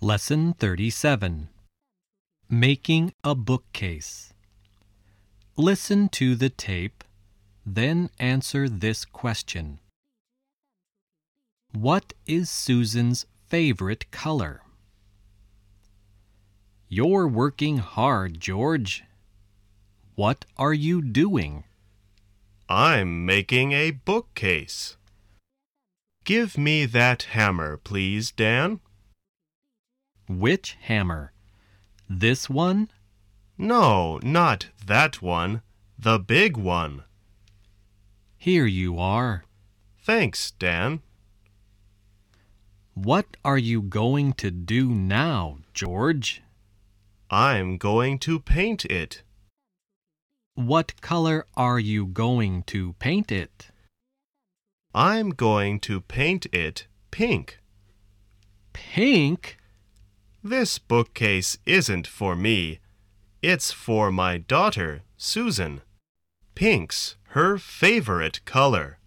Lesson 37 Making a Bookcase. Listen to the tape, then answer this question What is Susan's favorite color? You're working hard, George. What are you doing? I'm making a bookcase. Give me that hammer, please, Dan. Which hammer? This one? No, not that one. The big one. Here you are. Thanks, Dan. What are you going to do now, George? I'm going to paint it. What color are you going to paint it? I'm going to paint it pink. Pink? This bookcase isn't for me. It's for my daughter, Susan. Pink's her favorite color.